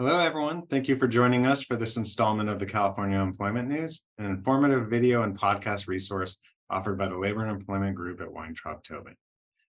Hello, everyone. Thank you for joining us for this installment of the California Employment News, an informative video and podcast resource offered by the Labor and Employment Group at Weintraub Tobin.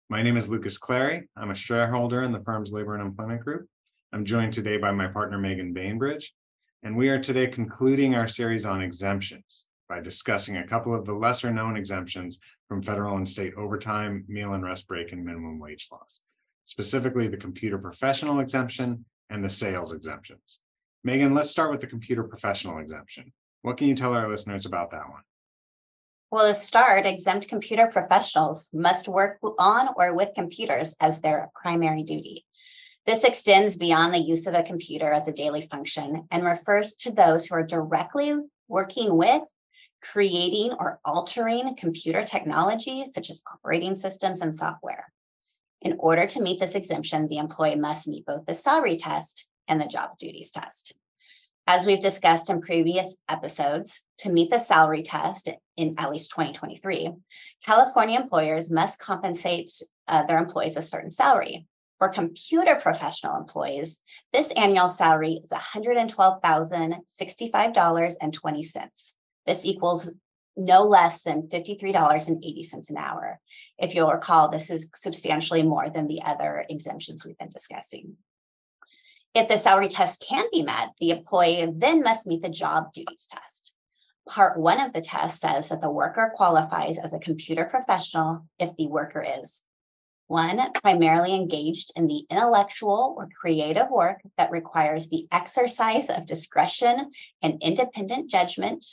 My name is Lukas Clary. I'm a shareholder in the firm's Labor and Employment Group. I'm joined today by my partner, Meagan Bainbridge, and we are today concluding our series on exemptions by discussing a couple of the lesser known exemptions from federal and state overtime, meal and rest break, and minimum wage laws, specifically the computer professional exemption and the sales exemptions. Meagan, let's start with the computer professional exemption. What can you tell our listeners about that one? Well, to start, exempt computer professionals must work on or with computers as their primary duty. This extends beyond the use of a computer as a daily function and refers to those who are directly working with, creating, or altering computer technology, such as operating systems and software. In order to meet this exemption, the employee must meet both the salary test and the job duties test. As we've discussed in previous episodes, to meet the salary test in at least 2023, California employers must compensate uh, their employees a certain salary. For computer professional employees, this annual salary is $112,065.20. This equals no less than $53.80 an hour. If you'll recall, this is substantially more than the other exemptions we've been discussing. If the salary test can be met, the employee then must meet the job duties test. Part one of the test says that the worker qualifies as a computer professional if the worker is one, primarily engaged in the intellectual or creative work that requires the exercise of discretion and independent judgment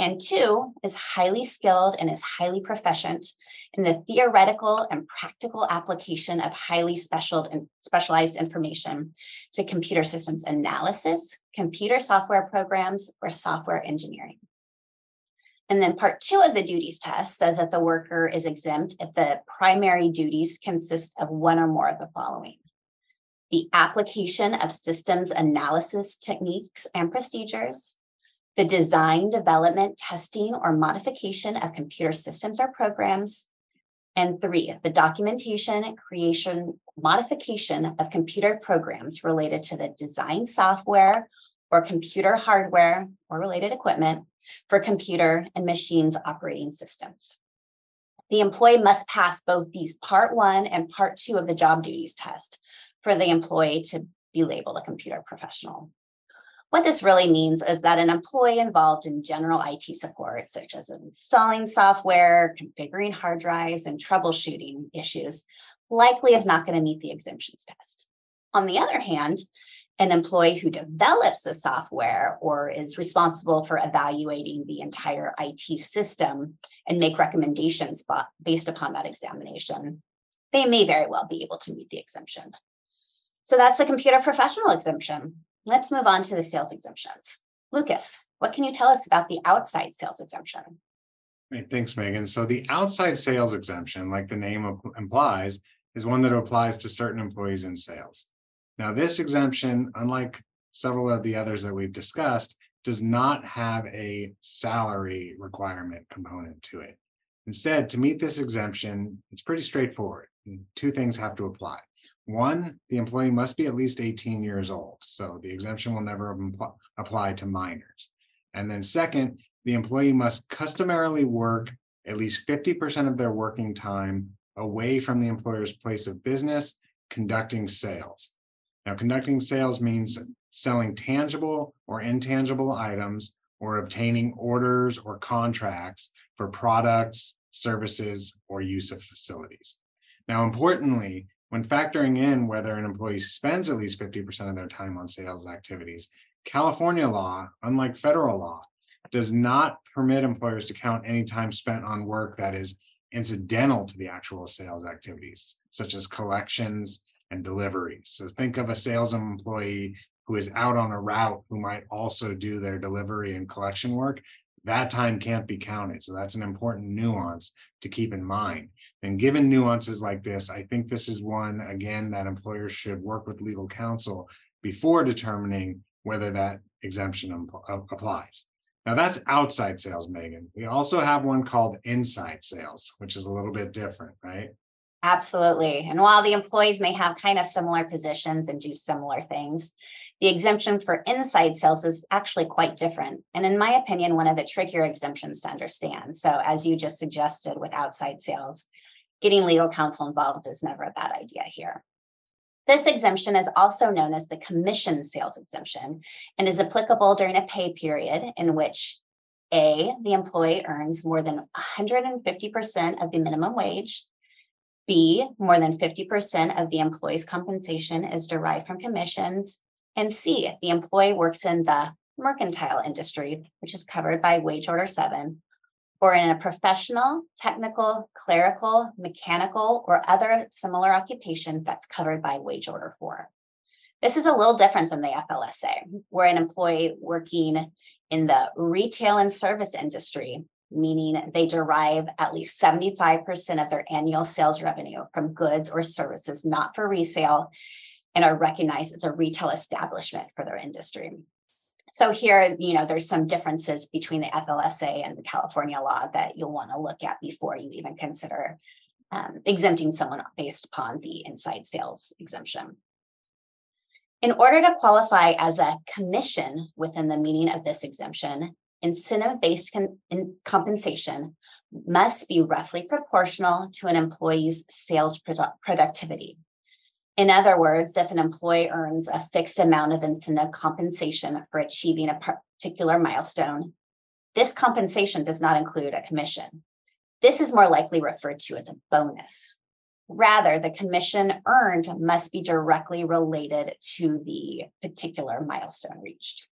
and two is highly skilled and is highly proficient in the theoretical and practical application of highly specialized information to computer systems analysis, computer software programs, or software engineering. And then part two of the duties test says that the worker is exempt if the primary duties consist of one or more of the following. The application of systems analysis techniques and procedures, the design, development, testing, or modification of computer systems or programs. And three, the documentation, creation, modification of computer programs related to the design software or computer hardware or related equipment for computer and machines operating systems. The employee must pass both these part one and part two of the job duties test for the employee to be labeled a computer professional. What this really means is that an employee involved in general IT support, such as installing software, configuring hard drives, and troubleshooting issues, likely is not going to meet the exemptions test. On the other hand, an employee who develops the software or is responsible for evaluating the entire IT system and make recommendations based upon that examination, they may very well be able to meet the exemption. So that's the computer professional exemption. Let's move on to the sales exemptions. Lukas, what can you tell us about the outside sales exemption? Great, thanks, Meagan. So the outside sales exemption, like the name implies, is one that applies to certain employees in sales. Now, this exemption, unlike several of the others that we've discussed, does not have a salary requirement component to it. Instead, to meet this exemption, it's pretty straightforward. Two things have to apply. One, the employee must be at least 18 years old, so the exemption will never apply to minors. And then second, the employee must customarily work at least 50% of their working time away from the employer's place of business conducting sales. Now, conducting sales means selling tangible or intangible items or obtaining orders or contracts for products, services, or use of facilities. Now, importantly, when factoring in whether an employee spends at least 50% of their time on sales activities, California law, unlike federal law, does not permit employers to count any time spent on work that is incidental to the actual sales activities, such as collections and deliveries. So think of a sales employee who is out on a route who might also do their delivery and collection work that time can't be counted. So that's an important nuance to keep in mind. And given nuances like this, I think this is one, again, that employers should work with legal counsel before determining whether that exemption uh, applies. Now that's outside sales, Meagan. We also have one called inside sales, which is a little bit different, right? Absolutely. And while the employees may have kind of similar positions and do similar things, The exemption for inside sales is actually quite different, and in my opinion, one of the trickier exemptions to understand. So as you just suggested with outside sales, getting legal counsel involved is never a bad idea here. This exemption is also known as the commission sales exemption and is applicable during a pay period in which A, the employee earns more than 150% of the minimum wage. B, more than 50% of the employee's compensation is derived from commissions. And C, the employee works in the mercantile industry, which is covered by wage order seven, or in a professional, technical, clerical, mechanical, or other similar occupation that's covered by wage order four. This is a little different than the FLSA, where an employee working in the retail and service industry, meaning they derive at least 75% of their annual sales revenue from goods or services not for resale and are recognized as a retail establishment for their industry. So here, you know, there's some differences between the FLSA and the California law that you'll want to look at before you even consider um, exempting someone based upon the inside sales exemption. In order to qualify as a commission within the meaning of this exemption, incentive-based compensation must be roughly proportional to an employee's sales produ productivity. In other words, if an employee earns a fixed amount of incentive compensation for achieving a particular milestone, this compensation does not include a commission. This is more likely referred to as a bonus. Rather, the commission earned must be directly related to the particular milestone reached.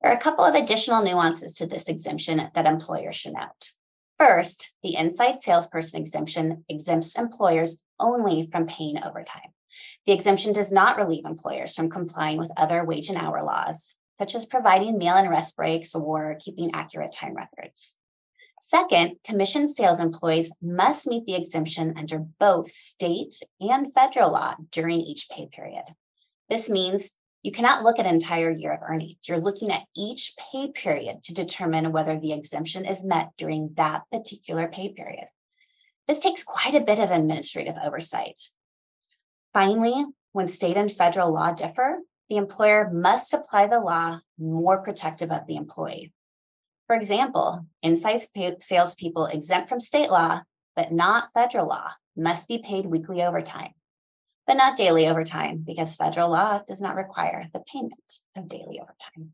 There are a couple of additional nuances to this exemption that employers should note. First, the inside salesperson exemption exempts employers only from paying overtime. The exemption does not relieve employers from complying with other wage and hour laws, such as providing meal and rest breaks or keeping accurate time records. Second, commission sales employees must meet the exemption under both state and federal law during each pay period. This means you cannot look at an entire year of earnings. You're looking at each pay period to determine whether the exemption is met during that particular pay period. This takes quite a bit of administrative oversight. Finally, when state and federal law differ, the employer must apply the law more protective of the employee. For example, inside salespeople exempt from state law, but not federal law, must be paid weekly overtime, but not daily overtime because federal law does not require the payment of daily overtime.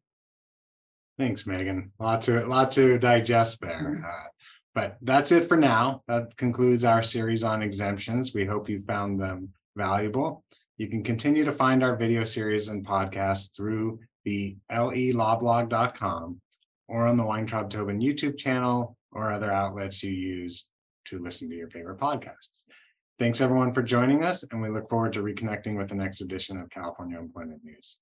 Thanks, Meagan. A lot to, a lot to digest there. Mm-hmm. Uh, but that's it for now. That concludes our series on exemptions. We hope you found them valuable. You can continue to find our video series and podcasts through the lelawblog.com or on the Weintraub Tobin YouTube channel or other outlets you use to listen to your favorite podcasts. Thanks everyone for joining us, and we look forward to reconnecting with the next edition of California Employment News.